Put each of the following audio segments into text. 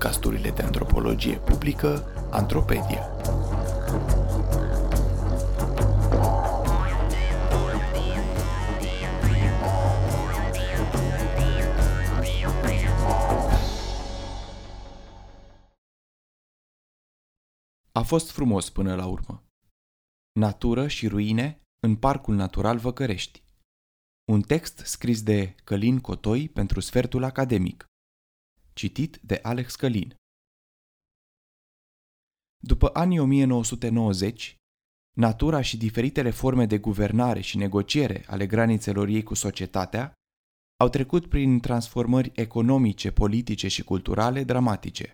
podcasturile de antropologie publică Antropedia. A fost frumos până la urmă. Natură și ruine în Parcul Natural Văcărești. Un text scris de Călin Cotoi pentru Sfertul Academic. Citit de Alex Călin. După anii 1990, natura și diferitele forme de guvernare și negociere ale granițelor ei cu societatea au trecut prin transformări economice, politice și culturale dramatice.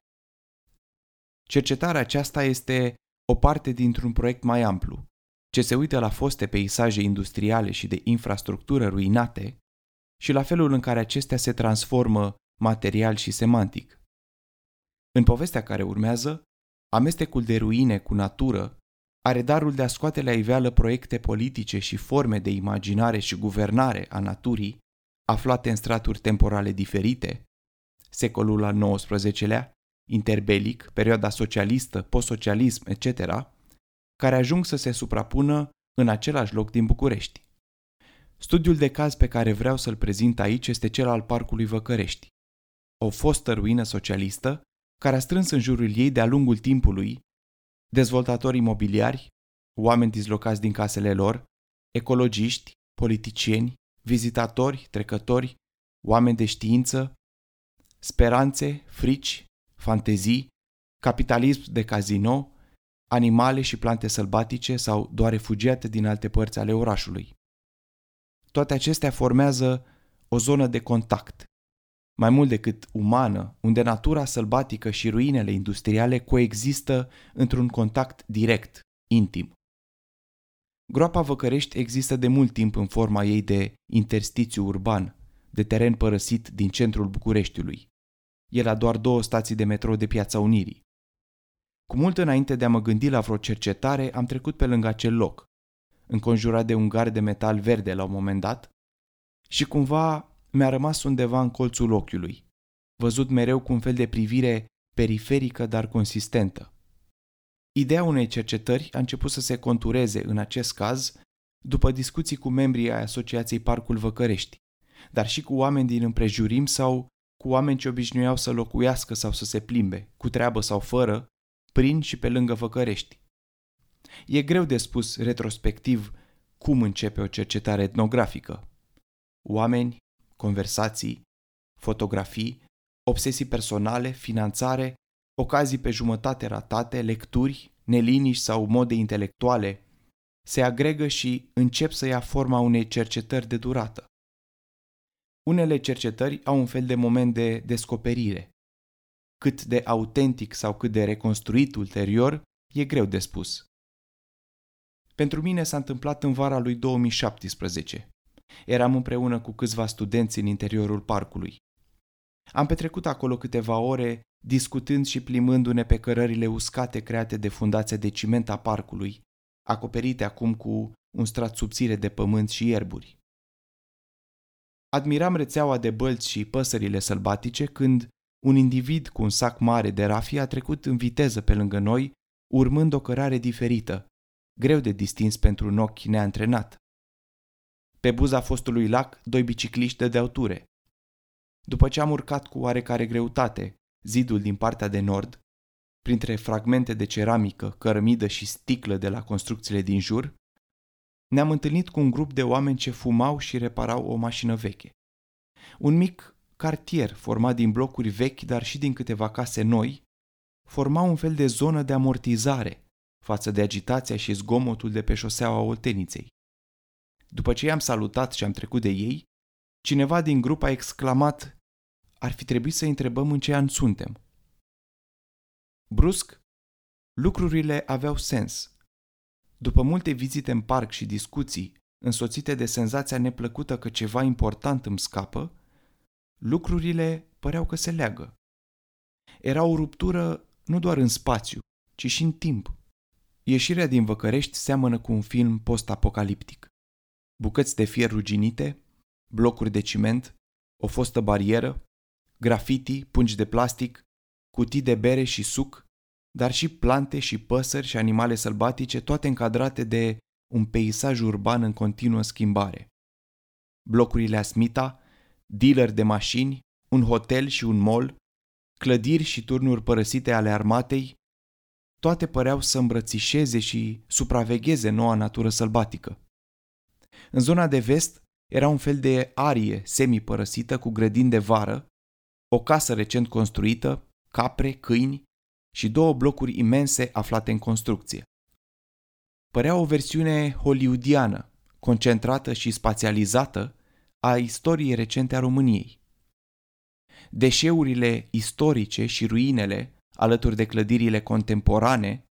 Cercetarea aceasta este o parte dintr-un proiect mai amplu, ce se uită la foste peisaje industriale și de infrastructură ruinate și la felul în care acestea se transformă material și semantic. În povestea care urmează, amestecul de ruine cu natură are darul de a scoate la iveală proiecte politice și forme de imaginare și guvernare a naturii aflate în straturi temporale diferite, secolul al XIX-lea, interbelic, perioada socialistă, postsocialism, etc., care ajung să se suprapună în același loc din București. Studiul de caz pe care vreau să-l prezint aici este cel al Parcului Văcărești, o fostă ruină socialistă care a strâns în jurul ei de-a lungul timpului dezvoltatori imobiliari, oameni dislocați din casele lor, ecologiști, politicieni, vizitatori, trecători, oameni de știință, speranțe, frici, fantezii, capitalism de casino, animale și plante sălbatice sau doar refugiate din alte părți ale orașului. Toate acestea formează o zonă de contact, mai mult decât umană, unde natura sălbatică și ruinele industriale coexistă într-un contact direct, intim. Groapa Văcărești există de mult timp în forma ei de interstițiu urban, de teren părăsit din centrul Bucureștiului. E la doar două stații de metrou de Piața Unirii. Cu mult înainte de a mă gândi la vreo cercetare, am trecut pe lângă acel loc, înconjurat de un gard de metal verde la un moment dat, și cumva mi-a rămas undeva în colțul ochiului, văzut mereu cu un fel de privire periferică, dar consistentă. Ideea unei cercetări a început să se contureze în acest caz după discuții cu membrii ai Asociației Parcul Văcărești, dar și cu oameni din împrejurim sau cu oameni ce obișnuiau să locuiască sau să se plimbe, cu treabă sau fără, prin și pe lângă Văcărești. E greu de spus retrospectiv cum începe o cercetare etnografică. Oameni, conversații, fotografii, obsesii personale, finanțare, ocazii pe jumătate ratate, lecturi, neliniști sau mode intelectuale, se agregă și încep să ia forma unei cercetări de durată. Unele cercetări au un fel de moment de descoperire. Cât de autentic sau cât de reconstruit ulterior, e greu de spus. Pentru mine s-a întâmplat în vara lui 2017. Eram împreună cu câțiva studenți în interiorul parcului. Am petrecut acolo câteva ore discutând și plimbându-ne pe cărările uscate create de fundația de ciment a parcului, acoperite acum cu un strat subțire de pământ și ierburi. Admiram rețeaua de bălți și păsările sălbatice când un individ cu un sac mare de rafie a trecut în viteză pe lângă noi, urmând o cărare diferită, greu de distins pentru un ochi neantrenat. Pe buza fostului lac, doi bicicliști dădeau ture. După ce am urcat cu oarecare greutate zidul din partea de nord, printre fragmente de ceramică, cărămidă și sticlă de la construcțiile din jur, ne-am întâlnit cu un grup de oameni ce fumau și reparau o mașină veche. Un mic cartier format din blocuri vechi, dar și din câteva case noi, forma un fel de zonă de amortizare față de agitația și zgomotul de pe șoseaua Olteniței. După ce i-am salutat și am trecut de ei, cineva din grup a exclamat ar fi trebuit să întrebăm în ce an suntem. Brusc, lucrurile aveau sens. După multe vizite în parc și discuții, însoțite de senzația neplăcută că ceva important îmi scapă, lucrurile păreau că se leagă. Era o ruptură nu doar în spațiu, ci și în timp. Ieșirea din Văcărești seamănă cu un film post-apocaliptic bucăți de fier ruginite, blocuri de ciment, o fostă barieră, grafiti, pungi de plastic, cutii de bere și suc, dar și plante și păsări și animale sălbatice, toate încadrate de un peisaj urban în continuă schimbare. Blocurile Asmita, dealer de mașini, un hotel și un mall, clădiri și turnuri părăsite ale armatei, toate păreau să îmbrățișeze și supravegheze noua natură sălbatică. În zona de vest era un fel de arie semi-părăsită cu grădini de vară, o casă recent construită, capre, câini și două blocuri imense aflate în construcție. Părea o versiune hollywoodiană, concentrată și spațializată a istoriei recente a României. Deșeurile istorice și ruinele, alături de clădirile contemporane,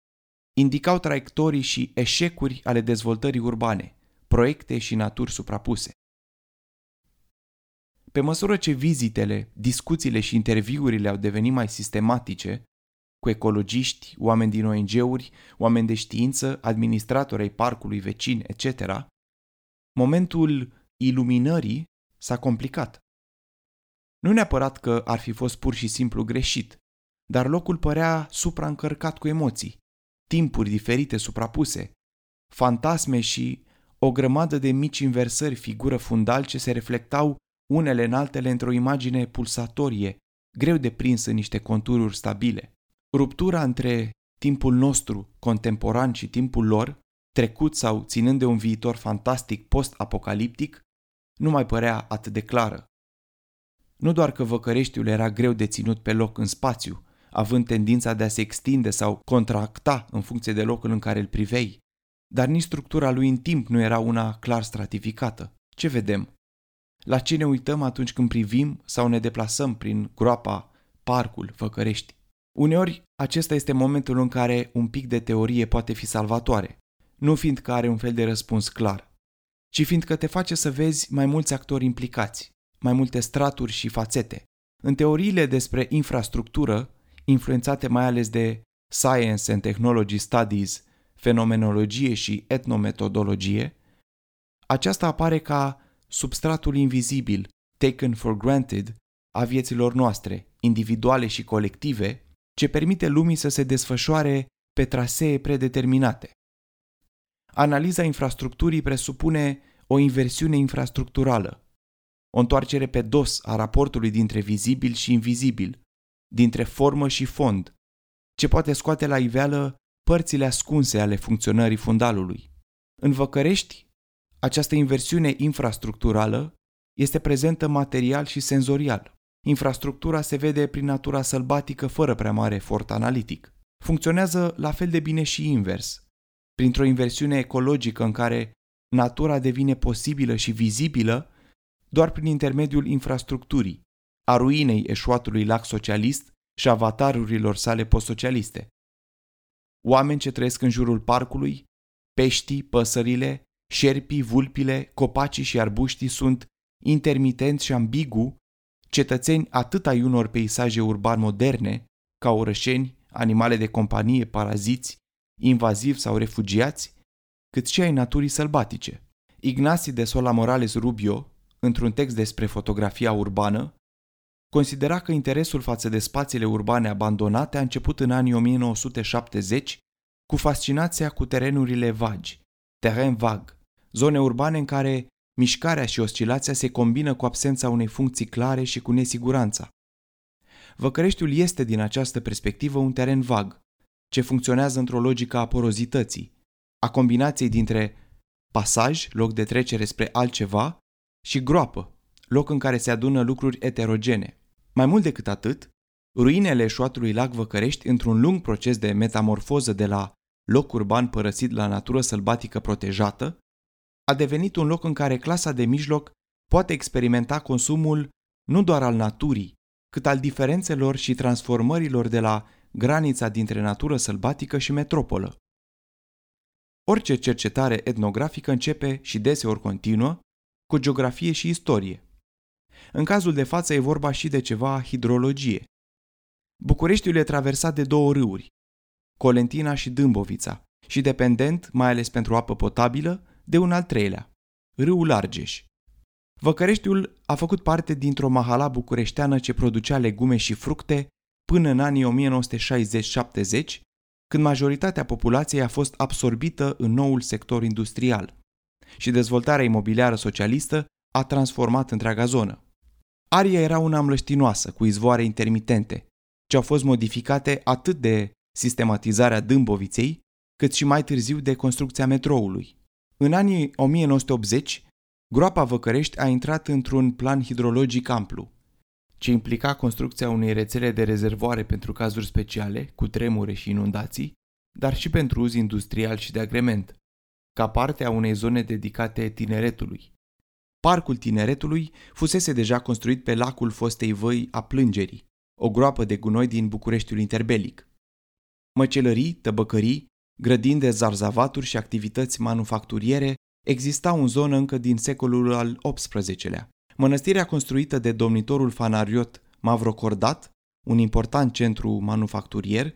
indicau traiectorii și eșecuri ale dezvoltării urbane, proiecte și naturi suprapuse. Pe măsură ce vizitele, discuțiile și interviurile au devenit mai sistematice, cu ecologiști, oameni din ONG-uri, oameni de știință, administratori ai parcului vecin, etc., momentul iluminării s-a complicat. Nu neapărat că ar fi fost pur și simplu greșit, dar locul părea supraîncărcat cu emoții, timpuri diferite suprapuse, fantasme și o grămadă de mici inversări figură fundal ce se reflectau unele în altele într-o imagine pulsatorie, greu de prins în niște contururi stabile. Ruptura între timpul nostru contemporan și timpul lor, trecut sau ținând de un viitor fantastic post-apocaliptic, nu mai părea atât de clară. Nu doar că Văcăreștiul era greu de ținut pe loc în spațiu, având tendința de a se extinde sau contracta în funcție de locul în care îl privei, dar nici structura lui în timp nu era una clar stratificată. Ce vedem? La ce ne uităm atunci când privim sau ne deplasăm prin groapa, parcul, Văcărești? Uneori, acesta este momentul în care un pic de teorie poate fi salvatoare, nu fiindcă are un fel de răspuns clar, ci fiindcă te face să vezi mai mulți actori implicați, mai multe straturi și fațete. În teoriile despre infrastructură, influențate mai ales de Science and Technology Studies, fenomenologie și etnometodologie, aceasta apare ca substratul invizibil, taken for granted, a vieților noastre, individuale și colective, ce permite lumii să se desfășoare pe trasee predeterminate. Analiza infrastructurii presupune o inversiune infrastructurală, o întoarcere pe dos a raportului dintre vizibil și invizibil, dintre formă și fond, ce poate scoate la iveală părțile ascunse ale funcționării fundalului. În Văcărești, această inversiune infrastructurală este prezentă material și senzorial. Infrastructura se vede prin natura sălbatică fără prea mare efort analitic. Funcționează la fel de bine și invers, printr-o inversiune ecologică în care natura devine posibilă și vizibilă doar prin intermediul infrastructurii, a ruinei eșuatului lac socialist și avatarurilor sale postsocialiste. Oameni ce trăiesc în jurul parcului, peștii, păsările, șerpii, vulpile, copacii și arbuștii sunt intermitenți și ambigu cetățeni atât ai unor peisaje urban moderne, ca orășeni, animale de companie, paraziți, invazivi sau refugiați, cât și ai naturii sălbatice. Ignacy de Sola Morales Rubio, într-un text despre fotografia urbană, considera că interesul față de spațiile urbane abandonate a început în anii 1970 cu fascinația cu terenurile vagi, teren vag, zone urbane în care mișcarea și oscilația se combină cu absența unei funcții clare și cu nesiguranța. Văcăreștiul este din această perspectivă un teren vag, ce funcționează într-o logică a porozității, a combinației dintre pasaj, loc de trecere spre altceva, și groapă, loc în care se adună lucruri eterogene. Mai mult decât atât, ruinele eșuatului lac Văcărești, într-un lung proces de metamorfoză de la loc urban părăsit la natură sălbatică protejată, a devenit un loc în care clasa de mijloc poate experimenta consumul nu doar al naturii, cât al diferențelor și transformărilor de la granița dintre natură sălbatică și metropolă. Orice cercetare etnografică începe și deseori continuă cu geografie și istorie. În cazul de față e vorba și de ceva hidrologie. Bucureștiul e traversat de două râuri, Colentina și Dâmbovița, și dependent, mai ales pentru apă potabilă, de un al treilea, râul Argeș. Văcăreștiul a făcut parte dintr-o mahala bucureșteană ce producea legume și fructe până în anii 1960-70, când majoritatea populației a fost absorbită în noul sector industrial și dezvoltarea imobiliară socialistă a transformat întreaga zonă. Aria era una mlăștinoasă, cu izvoare intermitente, ce au fost modificate atât de sistematizarea Dâmboviței, cât și mai târziu de construcția metroului. În anii 1980, groapa Văcărești a intrat într-un plan hidrologic amplu, ce implica construcția unei rețele de rezervoare pentru cazuri speciale, cu tremure și inundații, dar și pentru uz industrial și de agrement, ca parte a unei zone dedicate tineretului. Parcul tineretului fusese deja construit pe lacul fostei văi a Plângerii, o groapă de gunoi din Bucureștiul interbelic. Măcelării, tăbăcării, grădini de zarzavaturi și activități manufacturiere existau în zonă încă din secolul al XVIII-lea. Mănăstirea construită de domnitorul fanariot Mavrocordat, un important centru manufacturier,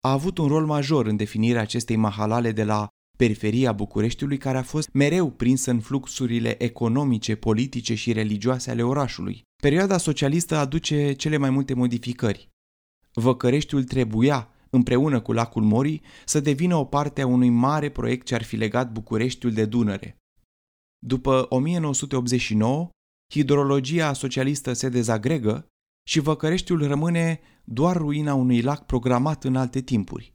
a avut un rol major în definirea acestei mahalale de la periferia Bucureștiului care a fost mereu prinsă în fluxurile economice, politice și religioase ale orașului. Perioada socialistă aduce cele mai multe modificări. Văcăreștiul trebuia, împreună cu lacul Morii, să devină o parte a unui mare proiect ce ar fi legat Bucureștiul de Dunăre. După 1989, hidrologia socialistă se dezagregă și Văcăreștiul rămâne doar ruina unui lac programat în alte timpuri,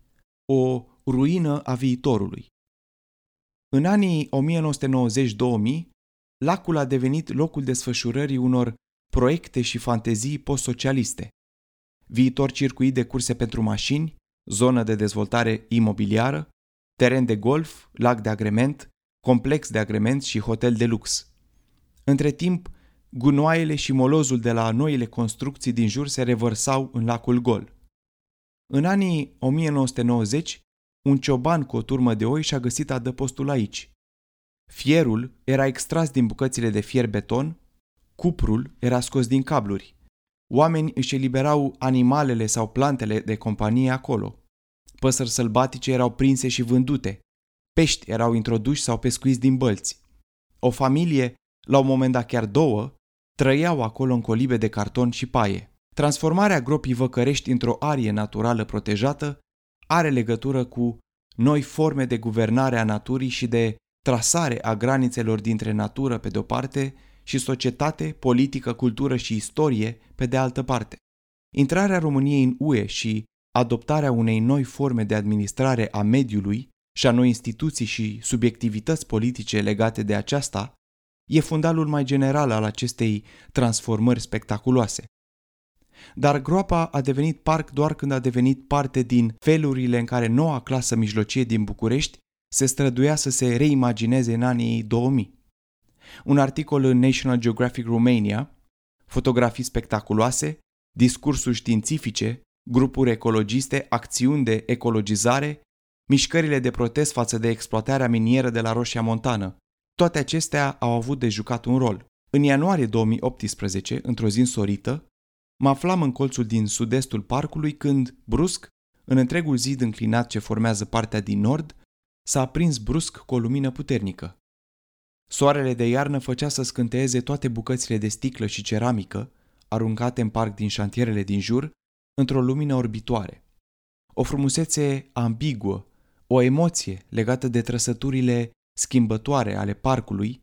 o ruină a viitorului. În anii 1990-2000, lacul a devenit locul desfășurării unor proiecte și fantezii post-socialiste. Viitor circuit de curse pentru mașini, zonă de dezvoltare imobiliară, teren de golf, lac de agrement, complex de agrement și hotel de lux. Între timp, gunoaiele și molozul de la noile construcții din jur se revărsau în lacul gol. În anii 1990, un cioban cu o turmă de oi și-a găsit adăpostul aici. Fierul era extras din bucățile de fier beton, cuprul era scos din cabluri. Oamenii își eliberau animalele sau plantele de companie acolo. Păsări sălbatice erau prinse și vândute. Pești erau introduși sau pescuiți din bălți. O familie, la un moment dat chiar două, trăiau acolo în colibe de carton și paie. Transformarea gropii Văcărești într-o arie naturală protejată are legătură cu noi forme de guvernare a naturii și de trasare a granițelor dintre natură pe de o parte și societate, politică, cultură și istorie pe de altă parte. Intrarea României în UE și adoptarea unei noi forme de administrare a mediului și a noi instituții și subiectivități politice legate de aceasta e fundalul mai general al acestei transformări spectaculoase. Dar groapa a devenit parc doar când a devenit parte din felurile în care noua clasă mijlocie din București se străduia să se reimagineze în anii 2000. Un articol în National Geographic Romania, fotografii spectaculoase, discursuri științifice, grupuri ecologiste, acțiuni de ecologizare, mișcările de protest față de exploatarea minieră de la Roșia Montană. Toate acestea au avut de jucat un rol. În ianuarie 2018, într-o zi însorită, Mă aflam în colțul din sud-estul parcului când, brusc, în întregul zid înclinat ce formează partea din nord, s-a aprins brusc cu o lumină puternică. Soarele de iarnă făcea să scânteeze toate bucățile de sticlă și ceramică, aruncate în parc din șantierele din jur, într-o lumină orbitoare. O frumusețe ambiguă, o emoție legată de trăsăturile schimbătoare ale parcului,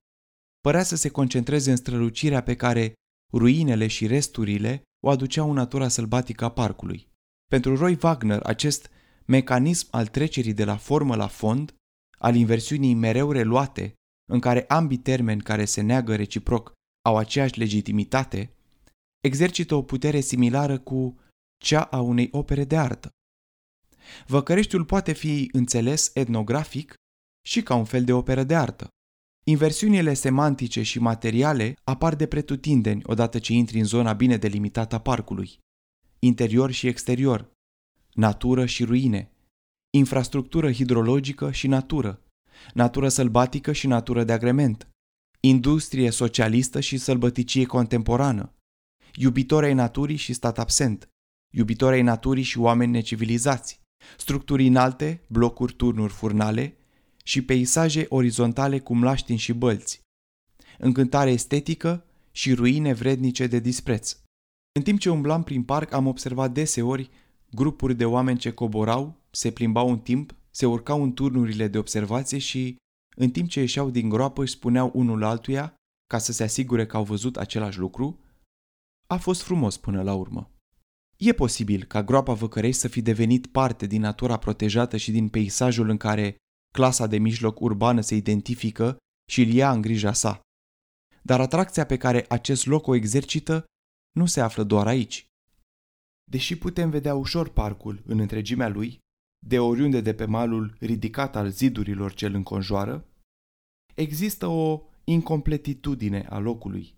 părea să se concentreze în strălucirea pe care ruinele și resturile o aduceau natura sălbatică a parcului. Pentru Roy Wagner, acest mecanism al trecerii de la formă la fond, al inversiunii mereu reluate, în care ambii termeni care se neagă reciproc au aceeași legitimitate, exercită o putere similară cu cea a unei opere de artă. Văcăreștiul poate fi înțeles etnografic și ca un fel de operă de artă. Inversiunile semantice și materiale apar de pretutindeni odată ce intri în zona bine delimitată a parcului. Interior și exterior, natură și ruine, infrastructură hidrologică și natură, natură sălbatică și natură de agrement, industrie socialistă și sălbăticie contemporană, iubitori ai naturii și stat absent, iubitori ai naturii și oameni necivilizați, structuri înalte, blocuri, turnuri, furnale, și peisaje orizontale cu mlaștini și bălți, încântare estetică și ruine vrednice de dispreț. În timp ce umblam prin parc, am observat deseori grupuri de oameni ce coborau, se plimbau un timp, se urcau în turnurile de observație și, în timp ce ieșeau din groapă, își spuneau unul altuia, ca să se asigure că au văzut același lucru, a fost frumos până la urmă. E posibil ca groapa Văcărei să fi devenit parte din natura protejată și din peisajul în care clasa de mijloc urbană se identifică și îl ia în grija sa. Dar atracția pe care acest loc o exercită nu se află doar aici. Deși putem vedea ușor parcul în întregimea lui, de oriunde de pe malul ridicat al zidurilor ce îl înconjoară, există o incompletitudine a locului,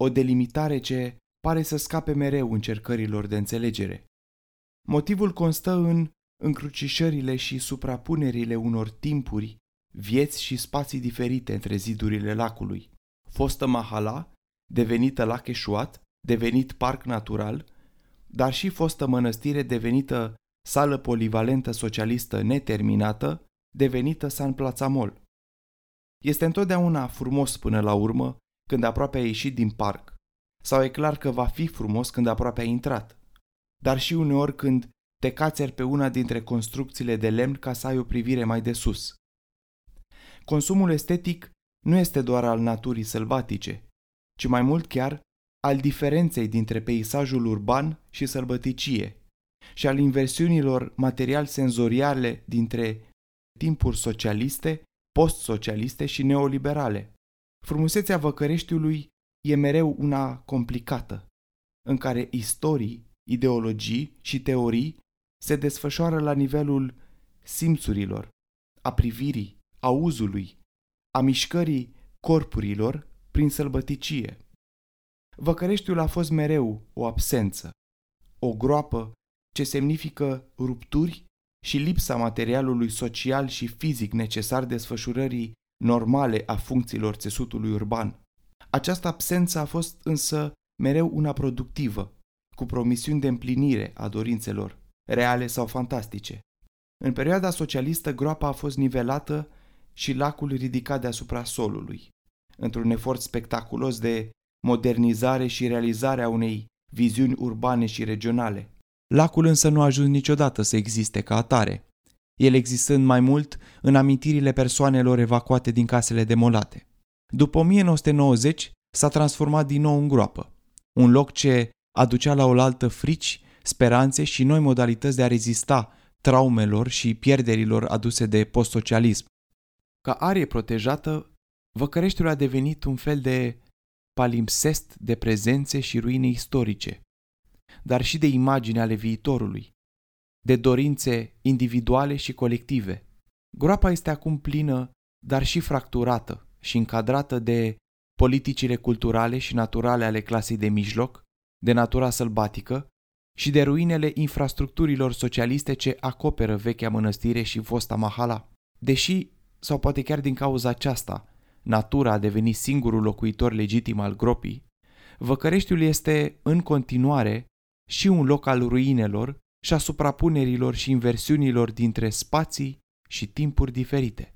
o delimitare ce pare să scape mereu încercărilor de înțelegere. Motivul constă în încrucișările și suprapunerile unor timpuri, vieți și spații diferite între zidurile lacului. Fostă mahala, devenită lac eșuat, devenit parc natural, dar și fostă mănăstire devenită sală polivalentă socialistă neterminată, devenită San Plațamol. Este întotdeauna frumos până la urmă când aproape a ieșit din parc, sau e clar că va fi frumos când aproape a intrat, dar și uneori când te cațeri pe una dintre construcțiile de lemn ca să ai o privire mai de sus. Consumul estetic nu este doar al naturii sălbatice, ci mai mult chiar al diferenței dintre peisajul urban și sălbăticie și al inversiunilor material-senzoriale dintre timpuri socialiste, post-socialiste și neoliberale. Frumusețea Văcăreștiului e mereu una complicată, în care istorii, ideologii și teorii se desfășoară la nivelul simțurilor, a privirii, a uzului, a mișcării corpurilor prin sălbăticie. Văcăreștiul a fost mereu o absență, o groapă ce semnifică rupturi și lipsa materialului social și fizic necesar desfășurării normale a funcțiilor țesutului urban. Această absență a fost însă mereu una productivă, cu promisiuni de împlinire a dorințelor, reale sau fantastice. În perioada socialistă, groapa a fost nivelată și lacul ridicat deasupra solului, într-un efort spectaculos de modernizare și realizare a unei viziuni urbane și regionale. Lacul însă nu a ajuns niciodată să existe ca atare, el existând mai mult în amintirile persoanelor evacuate din casele demolate. După 1990 s-a transformat din nou în groapă, un loc ce aducea la oaltă frici, speranțe și noi modalități de a rezista traumelor și pierderilor aduse de postsocialism. Ca arie protejată, Văcăreștiul a devenit un fel de palimpsest de prezențe și ruine istorice, dar și de imagini ale viitorului, de dorințe individuale și colective. Groapa este acum plină, dar și fracturată și încadrată de politicile culturale și naturale ale clasei de mijloc, de natura sălbatică și de ruinele infrastructurilor socialiste ce acoperă vechea mănăstire și fosta mahala. Deși, sau poate chiar din cauza aceasta, natura a devenit singurul locuitor legitim al gropii, Văcăreștiul este, în continuare, și un loc al ruinelor și a suprapunerilor și inversiunilor dintre spații și timpuri diferite.